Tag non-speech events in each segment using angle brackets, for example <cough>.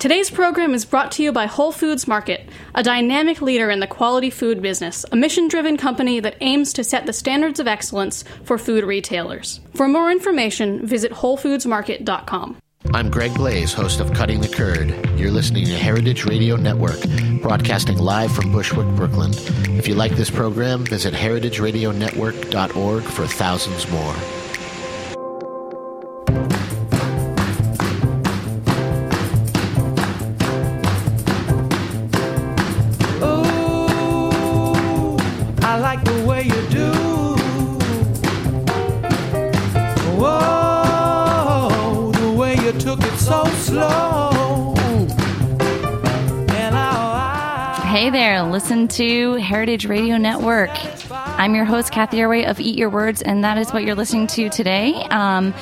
Today's program is brought to you by Whole Foods Market, a dynamic leader in the quality food business, a mission driven company that aims to set the standards of excellence for food retailers. For more information, visit WholeFoodsMarket.com. I'm Greg Blaze, host of Cutting the Curd. You're listening to Heritage Radio Network, broadcasting live from Bushwick, Brooklyn. If you like this program, visit heritageradionetwork.org for thousands more. Listen to Heritage Radio Network. I'm your host, Cathy Erway of Eat Your Words, and that is what you're listening to today. Um,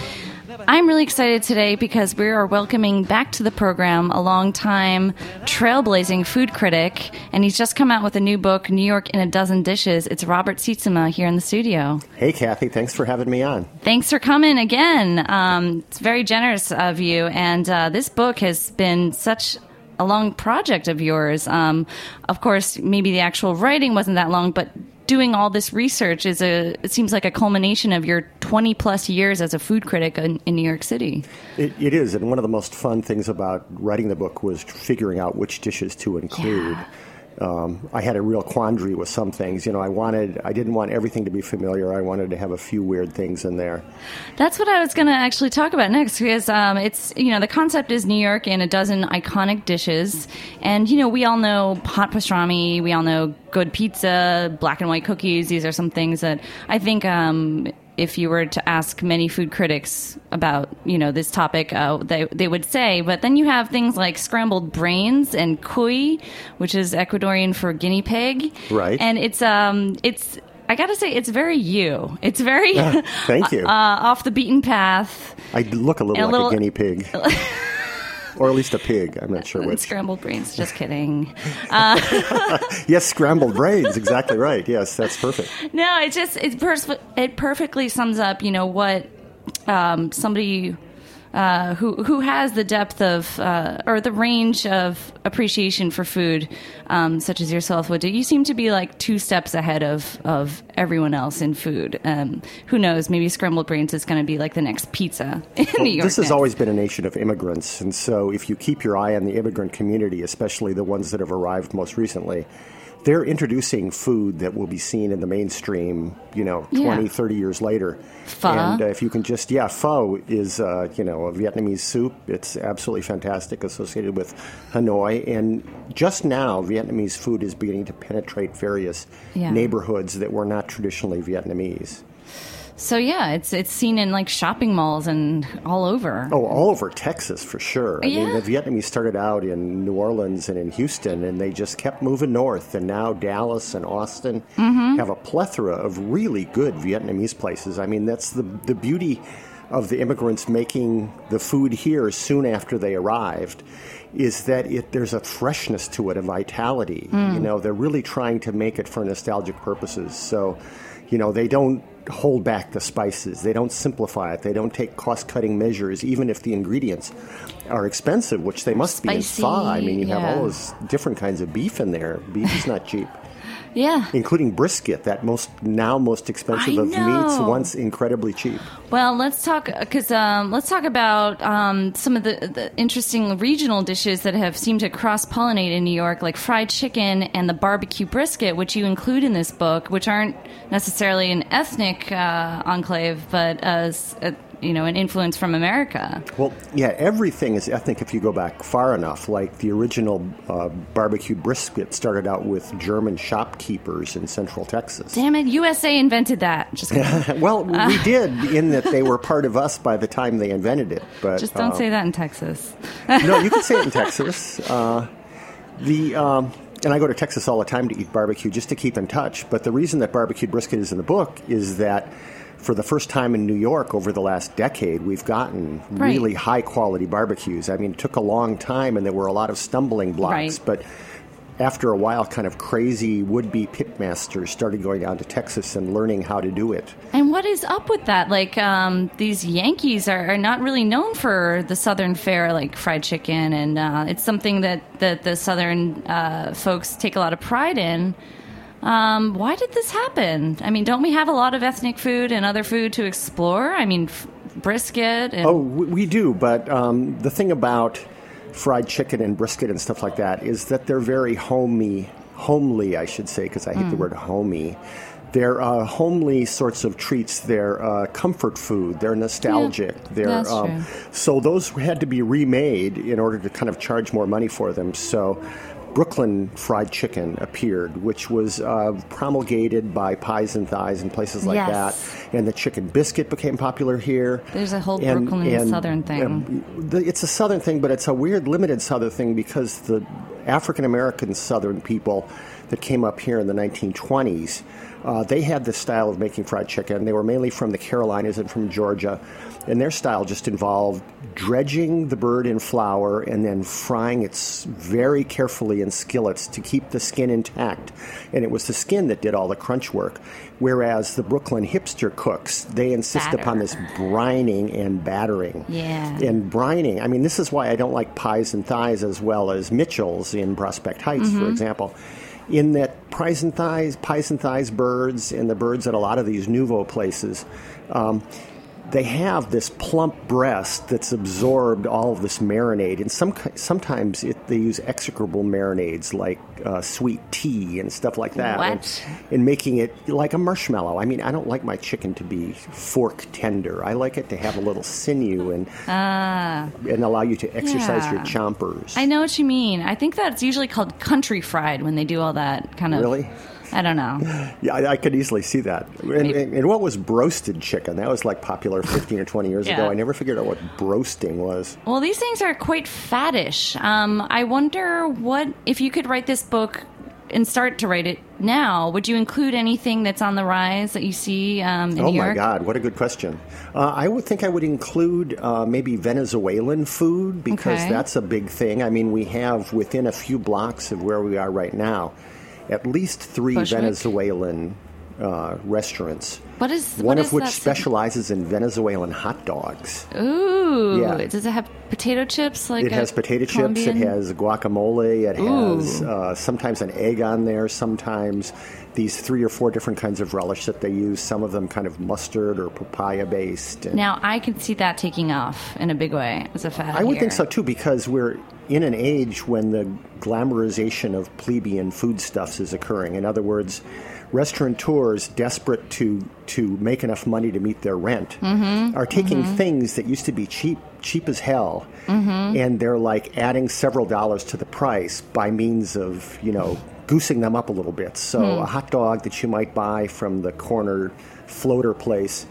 I'm really excited today because we are welcoming back to the program a long-time trailblazing food critic, and he's just come out with a new book, New York in a Dozen Dishes. It's Robert Sietsema here in the studio. Hey, Cathy, thanks for having me on. Thanks for coming again. Um, it's very generous of you, and uh, this book has been such a long project of yours. Um, of course, maybe the actual writing wasn't that long, but doing all this research is a it seems like a culmination of your 20 plus years as a food critic in, in New York City. It, it is, and one of the most fun things about writing the book was figuring out which dishes to include. Yeah um, I had a real quandary with some things. You know, I wanted, I didn't want everything to be familiar. I wanted to have a few weird things in there. That's what I was going to actually talk about next because um, it's, you know, the concept is New York and a dozen iconic dishes. And, you know, we all know hot pastrami, we all know good pizza, black and white cookies. These are some things that I think um, if you were to ask many food critics about you know this topic, uh, they they would say. But then you have things like scrambled brains and cuy, which is Ecuadorian for guinea pig, right? And it's um it's I gotta say, it's very you. It's very <laughs> thank you <laughs> uh, off the beaten path. I look a little like little, a guinea pig. <laughs> or at least a pig. I'm not sure which. Scrambled brains. Just <laughs> kidding. Uh, <laughs> yes, scrambled brains. Exactly right. Yes, that's perfect. No, it just it, pers- it perfectly sums up. You know what um, somebody uh, who who has the depth of uh, or the range of appreciation for food, um, such as yourself would do. You seem to be like two steps ahead of of everyone else in food. Um, who knows? Maybe scrambled brains is going to be like the next pizza <laughs> in well, New York. This has always been a nation of immigrants, and so if you keep your eye on the immigrant community, especially the ones that have arrived most recently they're introducing food that will be seen in the mainstream, you know, 20, yeah. 30 years later. Pho. And uh, if you can just, yeah, pho is, uh, you know, a Vietnamese soup. It's absolutely fantastic, associated with Hanoi. And just now, Vietnamese food is beginning to penetrate various yeah. neighborhoods that were not traditionally Vietnamese. So yeah, it's it's seen in like shopping malls and all over. Oh, all over Texas for sure. I yeah. mean, the Vietnamese started out in New Orleans and in Houston, and they just kept moving north. And now Dallas and Austin mm-hmm. have a plethora of really good Vietnamese places. I mean, that's the the beauty of the immigrants making the food here soon after they arrived is that it, there's a freshness to it, a vitality. Mm. You know, they're really trying to make it for nostalgic purposes. So, you know, they don't hold back the spices. They don't simplify it. They don't take cost cutting measures, even if the ingredients are expensive, which they must Spicy, be in pho. I mean, you yeah. have all those different kinds of beef in there. Beef is not cheap. Yeah. Including brisket, that most now most expensive I of know. meats, once incredibly cheap. Well, let's talk because um, let's talk about um, some of the, the, interesting regional dishes that have seemed to cross pollinate in New York, like fried chicken and the barbecue brisket, which you include in this book, which aren't necessarily an ethnic uh, enclave, but as a, you know, an influence from America. Well, yeah, everything is I think if you go back far enough. Like the original uh, barbecue brisket started out with German shopkeepers in Central Texas. Damn it, USA invented that. Just <laughs> well, uh. we did <laughs> in that they were part of us by the time they invented it. But just don't uh, say that in Texas. <laughs> no, you can say it in Texas. Uh, the um, and I go to Texas all the time to eat barbecue just to keep in touch. But the reason that barbecued brisket is in the book is that for the first time in New York over the last decade, we've gotten right. really high quality barbecues. I mean, it took a long time and there were a lot of stumbling blocks, right. but after a while, kind of crazy would be pitmasters started going down to Texas and learning how to do it. And what is up with that? Like, um, these Yankees are, are, not really known for the Southern fare, like fried chicken, and uh, it's something that, that the Southern uh, folks take a lot of pride in. Um, why did this happen? I mean, don't we have a lot of ethnic food and other food to explore? I mean, f- brisket. And- oh, we do, but um, the thing about fried chicken and brisket and stuff like that is that they're very homey, homely, I should say, because I hate mm. the word homey. They're uh, homely sorts of treats. They're uh, comfort food. They're nostalgic. Yeah, they're that's um, true. so those had to be remade in order to kind of charge more money for them. So Brooklyn Fried Chicken appeared, which was uh, promulgated by Pies and Thighs and places like yes. that. And the chicken biscuit became popular here. There's a whole and, Brooklyn and, Southern thing. The, it's a Southern thing, but it's a weird, limited Southern thing because the African American Southern people that came up here in the 1920s uh, they had this style of making fried chicken. They were mainly from the Carolinas and from Georgia, and their style just involved dredging the bird in flour and then frying it very carefully in skillets to keep the skin intact. And it was the skin that did all the crunch work. Whereas the Brooklyn hipster cooks, they insist Batter. upon this brining and battering. Yeah. And brining, I mean, this is why I don't like pies and thighs as well as Mitchell's in Prospect Heights, mm-hmm. for example in that pies and thighs, pies and thighs birds, and the birds at a lot of these nouveau places, um, they have this plump breast that's absorbed all of this marinade, and some sometimes it, they use execrable marinades like uh, sweet tea and stuff like that, what? And, and, making it like a marshmallow. I mean, I don't like my chicken to be fork tender. I like it to have a little sinew and uh, and allow you to exercise yeah. your chompers. I know what you mean. I think that's usually called country fried when they do all that kind of really. I don't know. Yeah, I, I could easily see that. And, and, and, what was broasted chicken? That was like popular 15 or 20 years yeah. ago. I never figured out what broasting was. Well, these things are quite fattish. Um, I wonder what, if you could write this book and start to write it now, would you include anything that's on the rise that you see um, in oh New York? Oh my God, what a good question! Uh, I would think I would include uh, maybe Venezuelan food because okay. that's a big thing. I mean, we have within a few blocks of where we are right now at least three Bushwick? Venezuelan uh, restaurants. What is one what of is which specializes in Venezuelan hot dogs. Ooh, Yeah. does it have potato chips? Like It has potato chips. It has guacamole. It has uh, sometimes an egg on there. Sometimes these three or four different kinds of relish that they use. Some of them kind of mustard or papaya based. And Now I can see that taking off in a big way as a fad. I would here. think so too, because we're in an age when the glamorization of plebeian foodstuffs is occurring. In other words, restaurateurs desperate to to make enough money to meet their rent Mm-hmm. are taking things that used to be cheap cheap as hell Mm-hmm. and they're like adding several dollars to the price by means of you know goosing them up a little bit so Hmm. a hot dog that you might buy from the corner floater place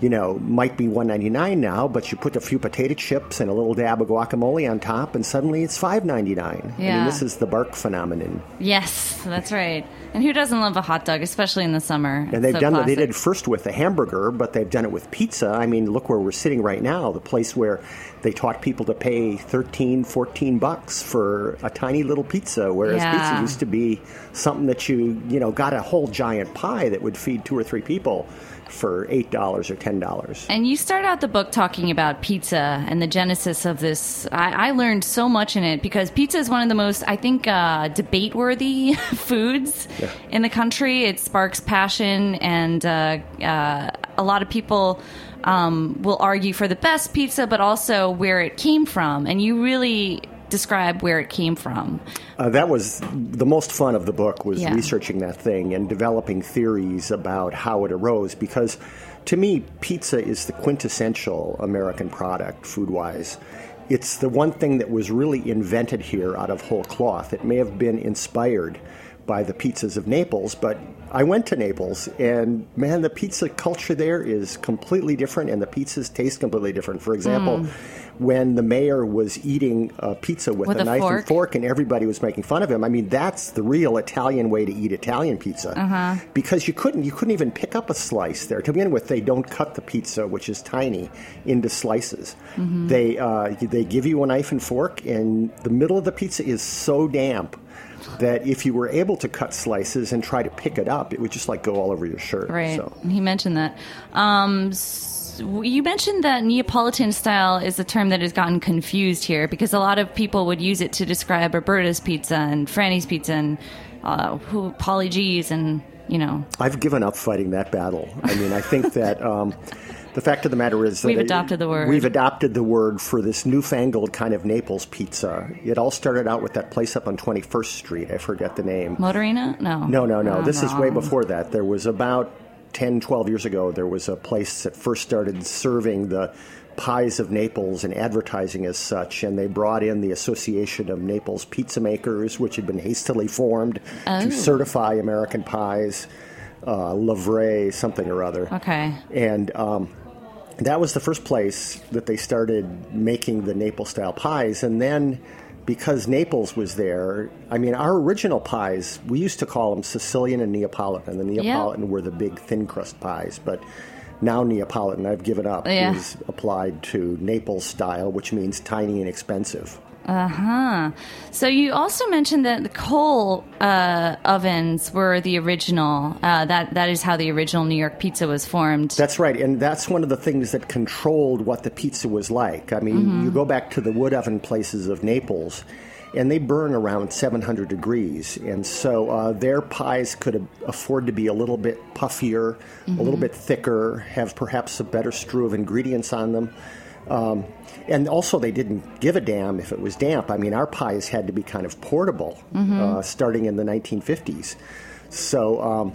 you know, might be one ninety nine now, but you put a few potato chips and a little dab of guacamole on top, and suddenly it's five ninety nine. I Yeah. mean, this is the bark phenomenon. Yes, that's right. And who doesn't love a hot dog, especially in the summer? And they've So done it. They did first with the hamburger, but they've done it with pizza. I mean, look where we're sitting right now, the place where they taught people to pay 13, 14 bucks for a tiny little pizza, whereas Yeah. pizza used to be something that you, you know, got a whole giant pie that would feed two or three people for $8 or $10. And you start out the book talking about pizza and the genesis of this. I, I learned so much in it because pizza is one of the most, I think, uh, debate worthy <laughs> foods Yeah. in the country. It sparks passion, and uh, uh, a lot of people um, will argue for the best pizza, but also where it came from. And you really describe where it came from. Uh, that was the most fun of the book was Yeah. researching that thing and developing theories about how it arose because to me pizza is the quintessential american product food wise it's the one thing that was really invented here out of whole cloth it may have been inspired by the pizzas of naples but i went to naples and man the pizza culture there is completely different and the pizzas taste completely different for example when the mayor was eating a pizza with, With a, a knife fork. and fork and everybody was making fun of him. I mean, that's the real Italian way to eat Italian pizza. Uh-huh. Because you couldn't you couldn't even pick up a slice there. To begin with, they don't cut the pizza, which is tiny, into slices. Mm-hmm. They uh, they give you a knife and fork, and the middle of the pizza is so damp that if you were able to cut slices and try to pick it up, it would just like go all over your shirt. Right. So. He mentioned that. Um, you mentioned that Neapolitan style is a term that has gotten confused here because a lot of people would use it to describe Roberta's pizza and Franny's pizza and uh, who Paulie Gee's and you know I've given up fighting that battle. I mean, I think that um, the fact of the matter is that We've adopted the word. We've adopted the word for this newfangled kind of Naples pizza. It all started out with that place up on 21st Street. I forget the name. Motorino. No. No, no, no. This is way before that. There was about 10, 12 years ago, there was a place that first started serving the pies of Naples and advertising as such, and they brought in the Association of Naples Pizza Makers, which had been hastily formed Oh. to certify American pies, uh, Lavray, something or other. Okay. And um, that was the first place that they started making the Naples style pies. And then because Naples was there, I mean, our original pies, we used to call them Sicilian and Neapolitan. The Neapolitan were the big thin crust pies, but now Neapolitan, I've given up, Yeah. is applied to Naples style, which means tiny and expensive. Uh huh. So you also mentioned that the coal uh, ovens were the original. Uh, that that is how the original New York pizza was formed. That's right, and that's one of the things that controlled what the pizza was like. I mean, you go back to the wood oven places of Naples, and they burn around 700 degrees, and so uh, their pies could afford to be a little bit puffier, a little bit thicker, have perhaps a better strew of ingredients on them. Um, and also, they didn't give a damn if it was damp. I mean, our pies had to be kind of portable, uh, starting in the 1950s. So, um,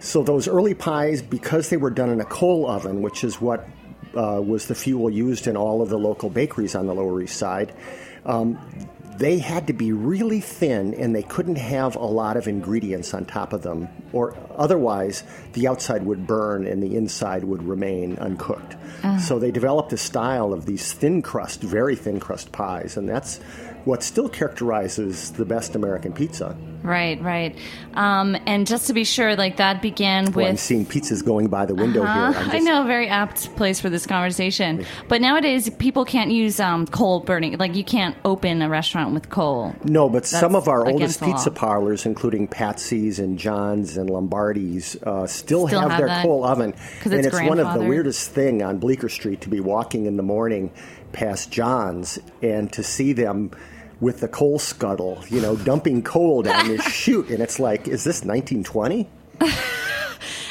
so those early pies, because they were done in a coal oven, which is what uh, was the fuel used in all of the local bakeries on the Lower East Side, um, they had to be really thin and they couldn't have a lot of ingredients on top of them, or otherwise the outside would burn and the inside would remain uncooked. Uh-huh. So they developed a style of these thin crust, very thin crust pies, and that's what still characterizes the best American pizza. Right, right. Um, and just to be sure, like that began Well, I'm with. seeing pizzas going by the window Uh, here. I'm <laughs> I know, very apt place for this conversation. But nowadays, people can't use um, coal burning. Like you can't open a restaurant with coal. No, but some of our oldest pizza parlors, including Patsy's and John's and Lombardi's, uh, still, Still have, have their that? coal oven. and it's it's one of the weirdest thing on Bleecker Street to be walking in the morning past John's and to see them with the coal scuttle, you know, dumping coal down this <laughs> chute, and it's like, is this 1920? <laughs>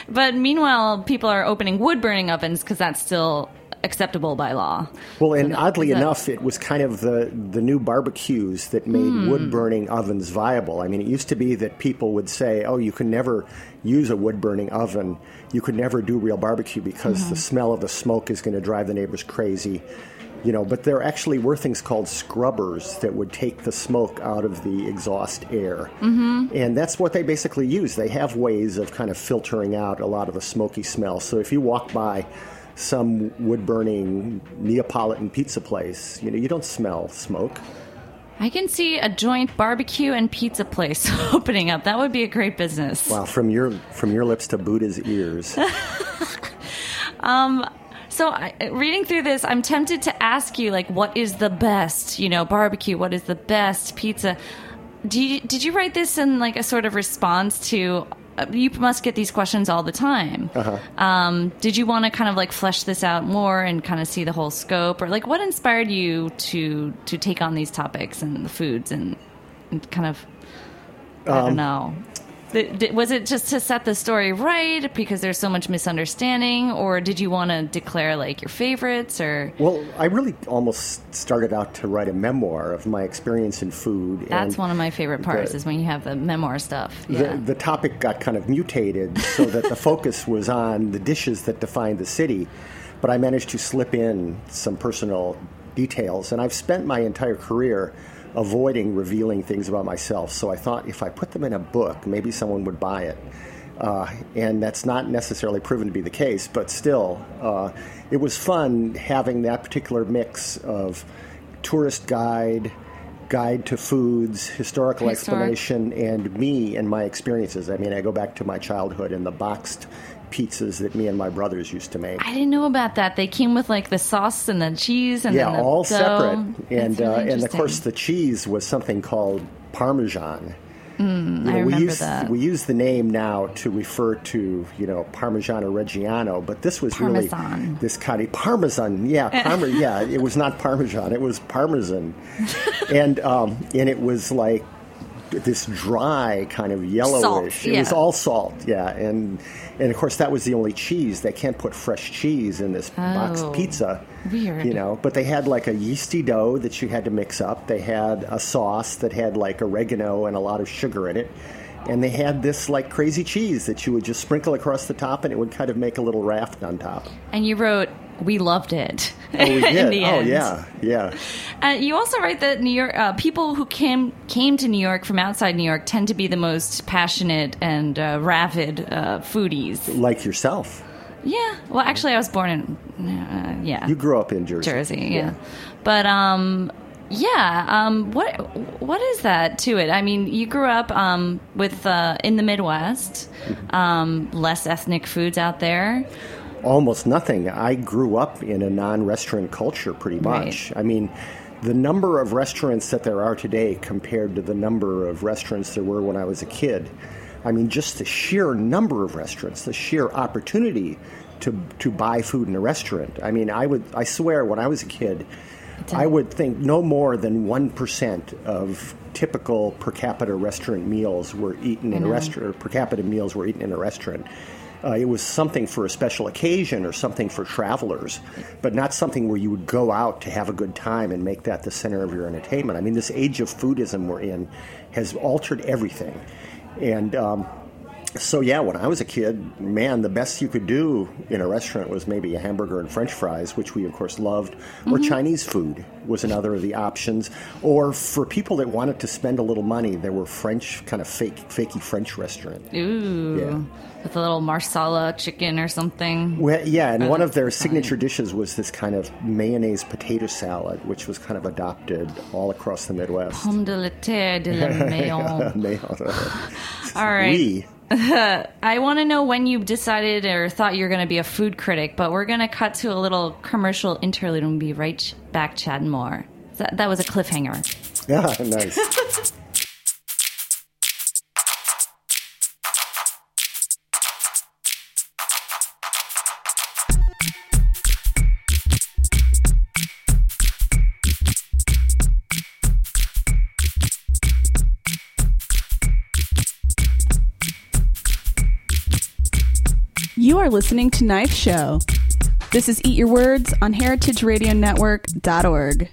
But meanwhile, people are opening wood burning ovens because that's still acceptable by law. Well, and that- oddly that- enough, it was kind of the the new barbecues that made Hmm. wood burning ovens viable. I mean, it used to be that people would say, "Oh, you can never use a wood burning oven. You could never do real barbecue because Mm-hmm. the smell of the smoke is going to drive the neighbors crazy." You know, but there actually were things called scrubbers that would take the smoke out of the exhaust air. Mm-hmm. And that's what they basically use. They have ways of kind of filtering out a lot of the smoky smell. So if you walk by some wood burning Neapolitan pizza place, you know, you don't smell smoke. I can see a joint barbecue and pizza place <laughs> opening up. That would be a great business. Wow, from your from your lips to Buddha's ears. <laughs> So, I, reading through this, I'm tempted to ask you, like, what is the best, you know, barbecue? What is the best pizza? Do you, did you write this in like a sort of response to? Uh, you must get these questions all the time. Uh-huh. Um, did you want to kind of like flesh this out more and kind of see the whole scope, or like what inspired you to to take on these topics and the foods and, and kind of? I Um, don't know. Was it just to set the story right because there's so much misunderstanding, or did you want to declare like your favorites, or well, I really almost started out to write a memoir of my experience in food. that's one of my favorite parts the- is when you have the memoir stuff. Yeah. the, the topic got kind of mutated so that the <laughs> focus was on the dishes that define the city, but I managed to slip in some personal details. And I've spent my entire career avoiding revealing things about myself. So I thought if I put them in a book, maybe someone would buy it. Uh, and that's not necessarily proven to be the case, but still, uh, it was fun having that particular mix of tourist guide, guide to foods, historical Historic. explanation, and me and my experiences. I mean, I go back to my childhood in the boxed pizzas that me and my brothers used to make. I didn't know about that. They came with like the sauce and the cheese and yeah, the all dough. separate, and really uh, and of course the cheese was something called Parmesan. You Mm, I we use that. we use the name now to refer to you know Parmigiano Reggiano, but this was Parmesan. really this kind of Parmesan. Yeah, <laughs> Parma, yeah, it was not Parmesan, it was Parmesan, and um, and it was like this dry kind of yellowish. Salt, It was all salt, yeah, and and of course that was the only cheese. They can't put fresh cheese in this boxed Oh, pizza. weird. You know, but they had like a yeasty dough that you had to mix up. They had a sauce that had like oregano and a lot of sugar in it. And they had this like crazy cheese that you would just sprinkle across the top and it would kind of make a little raft on top. And you wrote, "We loved it." Oh, we <laughs> did. Oh, yeah. Yeah. Uh, you also write that New York uh, people who came came to New York from outside New York tend to be the most passionate and uh, rabid uh, foodies. Like yourself. Yeah. Well, actually, I was born in uh, yeah You grew up in Jersey. Jersey. Yeah. But um, yeah. Um, what what is that to it? I mean, you grew up um with uh, in the Midwest, Mm-hmm. um, less ethnic foods out there. Almost nothing. I grew up in a non-restaurant culture pretty much. I mean, the number of restaurants that there are today compared to the number of restaurants there were when I was a kid. I mean, just the sheer number of restaurants, the sheer opportunity to to buy food in a restaurant. I mean, I would I swear when I was a kid, I would think no more than 1% of typical per capita restaurant meals were eaten in a mm-hmm. restaurant, per capita meals were eaten in a restaurant. Uh, it was something for a special occasion or something for travelers, but not something where you would go out to have a good time and make that the center of your entertainment. I mean, this age of foodism we're in has altered everything. And um, so, yeah, when I was a kid, man, the best you could do in a restaurant was maybe a hamburger and french fries, which we, of course, loved, or mm-hmm. Chinese food was another of the options. Or for people that wanted to spend a little money, there were French, kind of fake, fakey French restaurant. Ooh. Yeah. With a little marsala chicken or something. Well, yeah, and oh, one of their signature dishes was this kind of mayonnaise potato salad, which was kind of adopted all across the Midwest. Pomme de la terre de la <laughs> maison. May- <laughs> <laughs> All right. We, <laughs> I want to know when you decided or thought you were going to be a food critic, but we're going to cut to a little commercial interlude and we'll be right back chatting more. That, that was a cliffhanger. <laughs> yeah, nice. You are listening to Knife Show. This is Eat Your Words on heritageradionetwork.org.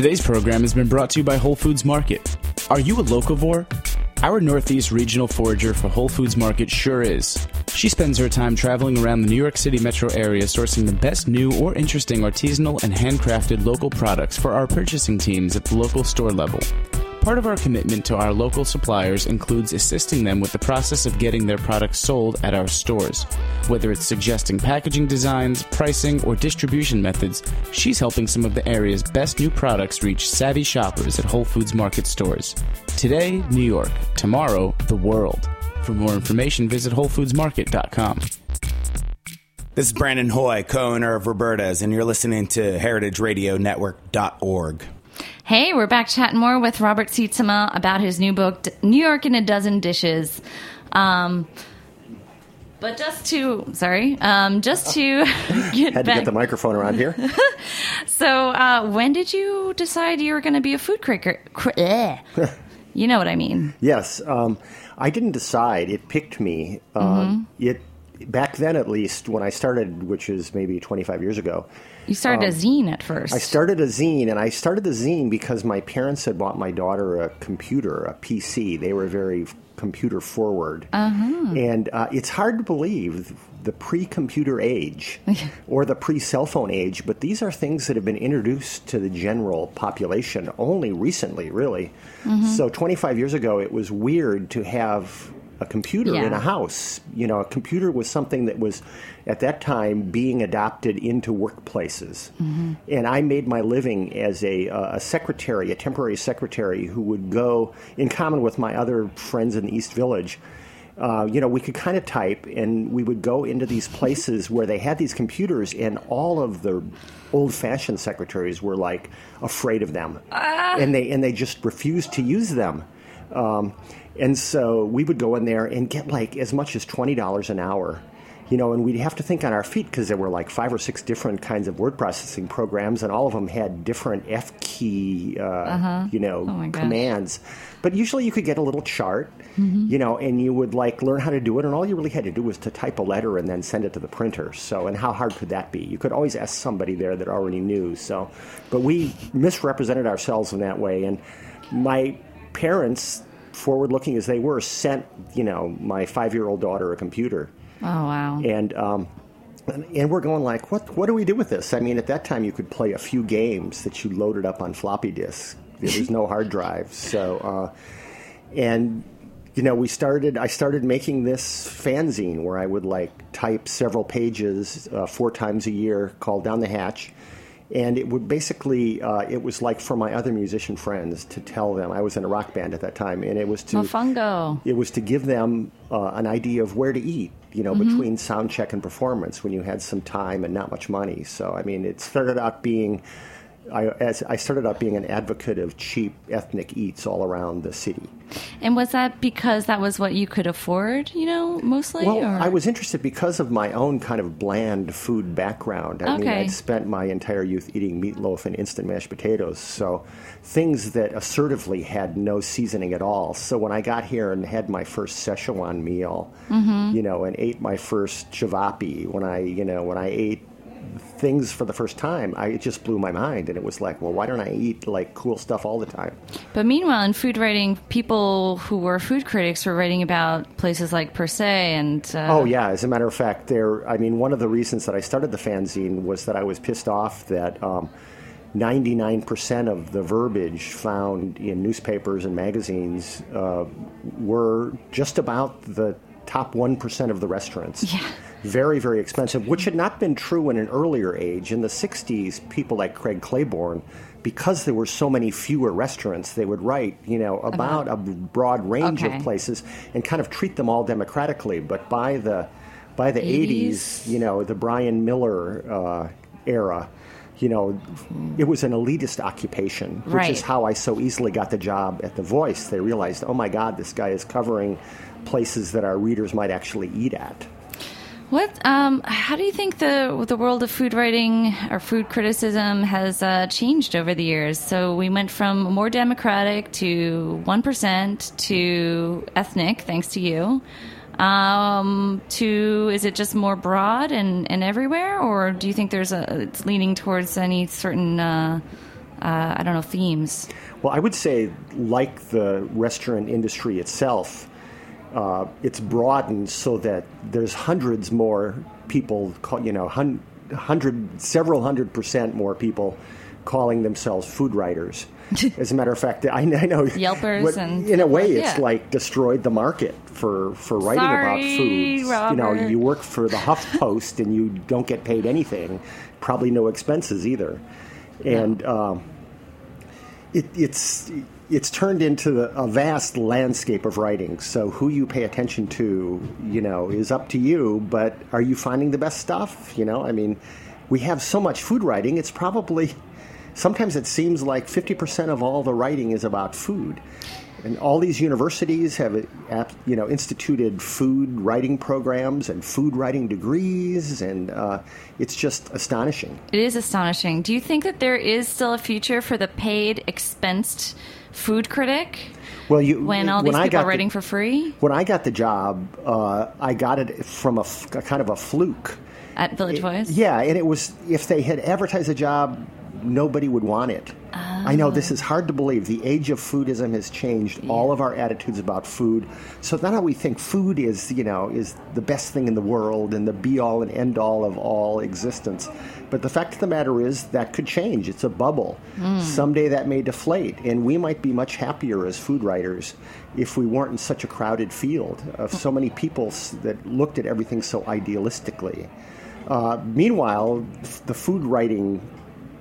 Today's program has been brought to you by Whole Foods Market. Are you a locavore? Our Northeast regional forager for Whole Foods Market sure is. She spends her time traveling around the New York City metro area sourcing the best new or interesting artisanal and handcrafted local products for our purchasing teams at the local store level. Part of our commitment to our local suppliers includes assisting them with the process of getting their products sold at our stores. Whether it's suggesting packaging designs, pricing, or distribution methods, she's helping some of the area's best new products reach savvy shoppers at Whole Foods Market stores. Today, New York. Tomorrow, the world. For more information, visit WholeFoodsMarket.com. This is Brandon Hoy, co-owner of Roberta's, and you're listening to HeritageRadioNetwork.org. Hey, we're back chatting more with Robert Sietsema about his new book, New York in a Dozen Dishes. Um, but just to, sorry, um, just to get <laughs> Had to <laughs> back. get the microphone around here. <laughs> so, uh, when did you decide you were going to be a food critic? Cr- you know what I mean. Yes, um, I didn't decide. It picked me. Um, Mm-hmm. It back then, at least, when I started, which is maybe 25 years ago, You started a zine at first. Um, I started a zine, and I started the zine because my parents had bought my daughter a computer, a PC. They were very computer forward. Uh-huh. And uh, it's hard to believe the pre computer age <laughs> or the pre cell phone age, but these are things that have been introduced to the general population only recently, really. Mm-hmm. So 25 years ago, it was weird to have a computer in a house. You know, a computer was something that was at that time being adopted into workplaces. And I made my living as a, uh, a secretary, a temporary secretary who would go, in common with my other friends in the East Village, uh, you know, we could kind of type, and we would go into these <laughs> places where they had these computers, and all of the old-fashioned secretaries were like afraid of them, and they and they just refused to use them. Um, and so we would go in there and get like as much as twenty dollars an hour. You know, and we'd have to think on our feet because there were like five or six different kinds of word processing programs, and all of them had different F key, uh, you know, Oh commands. But usually you could get a little chart, you know, and you would like learn how to do it, and all you really had to do was to type a letter and then send it to the printer. So, and how hard could that be? You could always ask somebody there that already knew. So, but we misrepresented ourselves in that way, and my parents, forward looking as they were, sent you know my five year old daughter a computer oh wow. and um, and we're going like, what what do we do with this? I mean, at that time you could play a few games that you loaded up on floppy disks. There was no hard drive, <laughs> so uh, and you know we started. I started making this fanzine where I would like type several pages uh, four times a year, called Down the Hatch. And it would basically, uh, it was like for my other musician friends to tell them. I was in a rock band at that time, and it was to Mofungo. it was to give them uh, an idea of where to eat, you know, Mm-hmm. between sound check and performance when you had some time and not much money. So, I mean, it started out being, I, as I started out being an advocate of cheap ethnic eats all around the city. And was that because that was what you could afford, you know, mostly? Well, or? I was interested because of my own kind of bland food background. I mean, Okay. I'd spent my entire youth eating meatloaf and instant mashed potatoes, so things that assertively had no seasoning at all. So when I got here and had my first Szechuan meal, Mm-hmm. you know, and ate my first chavapi, when I, you know, when I ate things for the first time, I, it just blew my mind, and it was like, well, why don't I eat like cool stuff all the time? But meanwhile, in food writing, people who were food critics were writing about places like Per se and. Uh, Oh yeah, as a matter of fact, there. I mean, one of the reasons that I started the fanzine was that I was pissed off that um, 99% of the verbiage found in newspapers and magazines uh, were just about the top 1% of the restaurants. Yeah. Very, very expensive, which had not been true in an earlier age. In the 60s, people like Craig Claiborne, because there were so many fewer restaurants, they would write, you know, about a broad range Okay. of places and kind of treat them all democratically. But by the by the 80s, 80s? you know, the Bryan Miller uh, era, you know, it was an elitist occupation, which Right. is how I so easily got the job at The Voice. They realized, oh my God, this guy is covering places that our readers might actually eat at. What? Um, how do you think the the world of food writing or food criticism has uh, changed over the years? So we went from more democratic to one percent to ethnic, thanks to you. Um, to is it just more broad and, and everywhere, or do you think there's a it's leaning towards any certain uh, uh, I don't know themes? Well, I would say, like the restaurant industry itself, uh, it's broadened so that there's hundreds more people, call, you know, hun- hundred, several hundred percent more people calling themselves food writers. <laughs> As a matter of fact, I, I know <laughs> Yelpers what- and- in a way, it's yeah. like destroyed the market for for writing Sorry, about foods. You know, you work for the HuffPost <laughs> and you don't get paid anything, probably no expenses either, and. Um, it, it's it's turned into a vast landscape of writing. So who you pay attention to, you know, is up to you. But are you finding the best stuff? You know, I mean, we have so much food writing. It's probably sometimes it seems like fifty percent of all the writing is about food. And all these universities have, uh, you know, instituted food writing programs and food writing degrees, and uh, it's just astonishing. It is astonishing. Do you think that there is still a future for the paid, expensed food critic? Well, you when all when these I people got are the- writing for free When I got the job, uh, I got it from a kind of a fluke. at Village Voice? Yeah, and it was if they had advertised the job, nobody would want it. I know this is hard to believe. The age of foodism has changed all of our attitudes about food. So now we think food is, you know, is the best thing in the world and the be all and end all of all existence. But the fact of the matter is that could change. It's a bubble. Someday that may deflate, and we might be much happier as food writers if we weren't in such a crowded field of so many people that looked at everything so idealistically. Uh, meanwhile, the food writing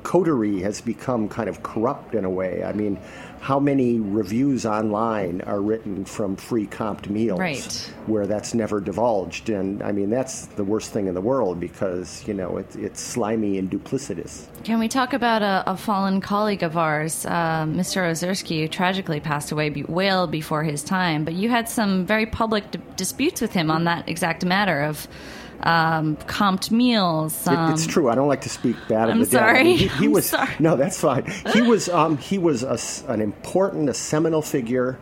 coterie has become kind of corrupt in a way. I mean, how many reviews online are written from free comped meals Right. where that's never divulged? And I mean, that's the worst thing in the world because, you know, it, it's slimy and duplicitous. Can we talk about a, a fallen colleague of ours, uh, Mr. Ozersky, who tragically passed away be- well before his time? But you had some very public d- disputes with him on that exact matter of um, comped meals. It- Um, it's true. I don't like to speak bad I'm of the sorry. mean, he, he <laughs> I'm was sorry. no, that's fine. <laughs> He was um, he was a an important, a seminal figure.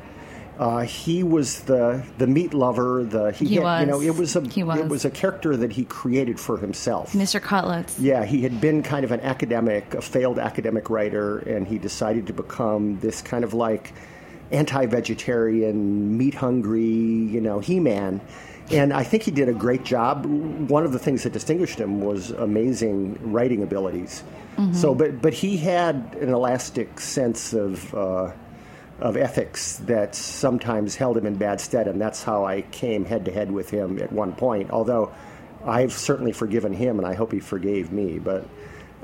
Uh, he was the the meat lover. The he, He had, you know it was a He was. it was a character that he created for himself. Mr. Cutlets. Yeah, he had been kind of an academic, a failed academic writer, and he decided to become this kind of like anti-vegetarian, meat-hungry, you know, he-man. And I think he did a great job. One of the things that distinguished him was amazing writing abilities. So, but but he had an elastic sense of. Uh, of ethics that sometimes held him in bad stead, and that's how I came head to head with him at one point. Although I've certainly forgiven him, and I hope he forgave me. But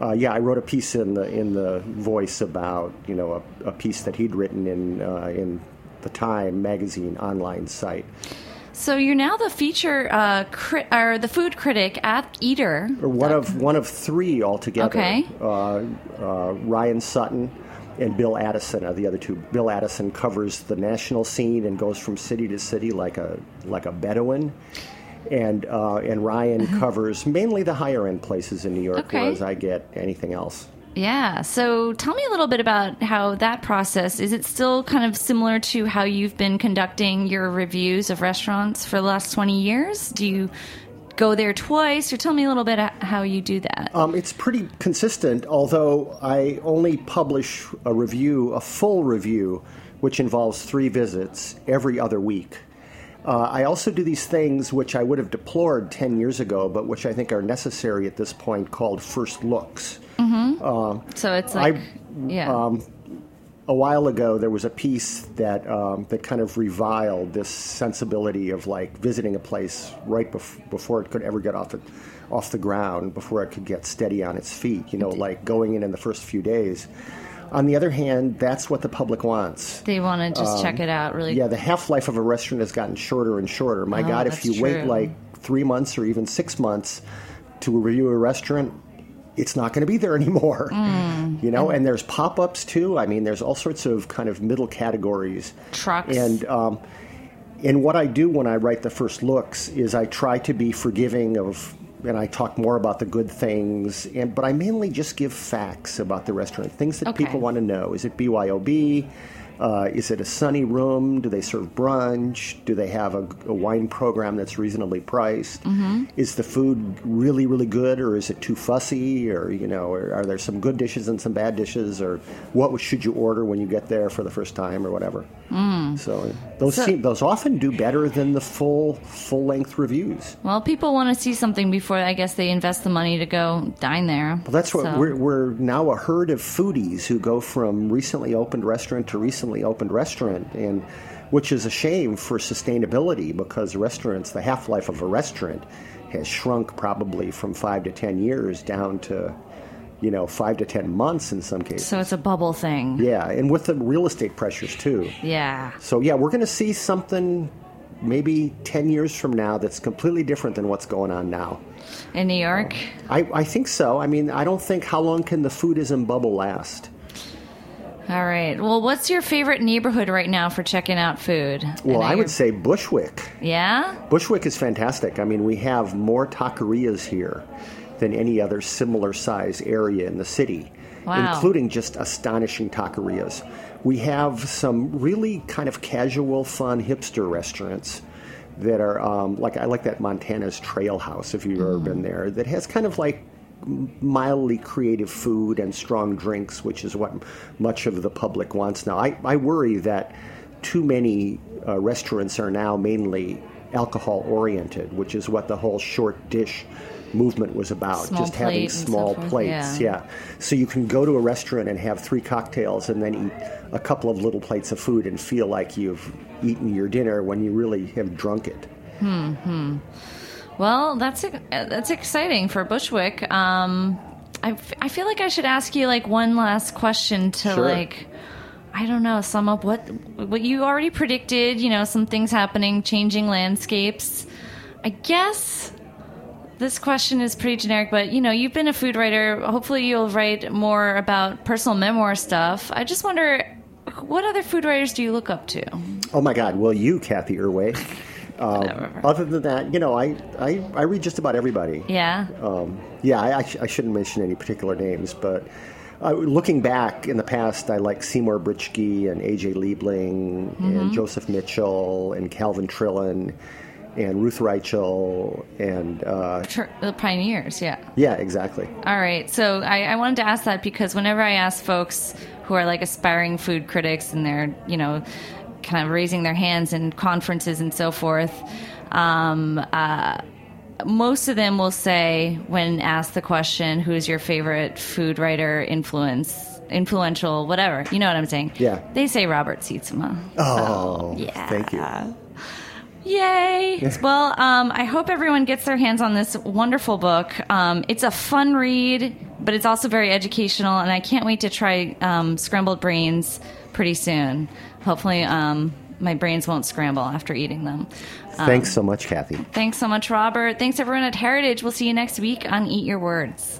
uh, yeah, I wrote a piece in the in the Voice about you know a, a piece that he'd written in uh, in the Time magazine online site. So you're now the feature uh, crit- or the food critic at Eater. Or one of one of three altogether. Okay. Uh, uh, Ryan Sutton and Bill Addison are the other two. Bill Addison covers the national scene and goes from city to city like a like a Bedouin. And uh, and Ryan covers mainly the higher end places in New York, Okay. whereas I get anything else. Yeah. So tell me a little bit about how that process is. It still kind of similar to how you've been conducting your reviews of restaurants for the last twenty years? Do you go there twice, or tell me a little bit how you do that? Um, it's pretty consistent, although I only publish a review, a full review, which involves three visits every other week. Uh, I also do these things which I would have deplored 10 years ago, but which I think are necessary at this point, called first looks. So it's like, I- yeah. um, a while ago, there was a piece that um, that kind of reviled this sensibility of like visiting a place right bef- before it could ever get off the off the ground, before it could get steady on its feet. You know, like going in in the first few days. On the other hand, that's what the public wants. they want to just check it out really um, Yeah, the half life of a restaurant has gotten shorter and shorter. My Oh, God, if you wait like three months or even six months to review a restaurant, it's not going to be there <laughs> anymore. Mm. You know, and there's pop ups too. I mean, there's all sorts of kind of middle categories. Trucks. And, um, and what I do when I write the first looks is I try to be forgiving of, and I talk more about the good things, and but I mainly just give facts about the restaurant, things that Okay. people want to know. Is it BYOB? Uh, is it a sunny room? Do they serve brunch? Do they have a, a wine program that's reasonably priced? Mm-hmm. Is the food really, really good, or is it too fussy? Or you know, or are there some good dishes and some bad dishes? Or what should you order when you get there for the first time, or whatever? Mm. So those So- seem, those often do better than the full full length reviews. well, people want to see something before I guess they invest the money to go dine there. Well, that's what So- we're, we're now a herd of foodies who go from recently opened restaurant to recently opened restaurant, and which is a shame for sustainability because restaurants, the half life of a restaurant, has shrunk probably from five to ten years down to, you know, five to ten months in some cases. So it's a bubble thing. yeah, and with the real estate pressures too. Yeah. So yeah, we're going to see something maybe ten years from now that's completely different than what's going on now. In New York. Um, I, I think so. I mean, I don't think how long can the foodism bubble last? All right. Well, what's your favorite neighborhood right now for checking out food? Well, know I would say Bushwick. Yeah. Bushwick is fantastic. I mean, we have more taquerias here than any other similar size area in the city. wow. including just astonishing taquerias. We have some really kind of casual, fun hipster restaurants that are um, like I like that Montana's Trail House if you've ever Mm. been there that has kind of like mildly creative food and strong drinks, which is what much of the public wants now. I, I worry that too many uh, restaurants are now mainly alcohol oriented, which is what the whole short dish movement was about. Small just having and so small plates. yeah. Yeah. So you can go to a restaurant and have three cocktails and then eat a couple of little plates of food and feel like you've eaten your dinner when you really have drunk it. Well, that's uh, that's exciting for Bushwick. Um, I, f- I feel like I should ask you like one last question to Sure. like I don't know sum up what what you already predicted. You know, some things happening, changing landscapes. I guess this question is pretty generic, but you know, you've been a food writer. Hopefully, you'll write more about personal memoir stuff. I just wonder, what other food writers do you look up to? Oh my God! Well, you, Cathy Erway. <laughs> Um, other than that, you know, I, I, I read just about everybody. Yeah. Um, yeah, I, I, sh- I shouldn't mention any particular names, but uh, looking back in the past, I like Seymour Britchky and A.J. Liebling and Joseph Mitchell and Calvin Trillin and Ruth Reichl and uh, the pioneers, yeah. yeah, exactly. All right. So I, I wanted to ask that because whenever I ask folks who are like aspiring food critics and they're, you know, kind of raising their hands in conferences and so forth, um, uh, most of them will say, when asked the question, who's your favorite food writer influence? Influential, whatever. You know what I'm saying? Yeah. They say Robert Sietsema. Oh, yeah. thank you. Yay! <laughs> well, um, I hope everyone gets their hands on this wonderful book. Um, it's a fun read, but it's also very educational, and I can't wait to try um, Scrambled Brains pretty soon. Hopefully, um, my brains won't scramble after eating them. Thanks so much, Cathy. Thanks so much, Robert. Thanks, everyone at Heritage. We'll see you next week on Eat Your Words.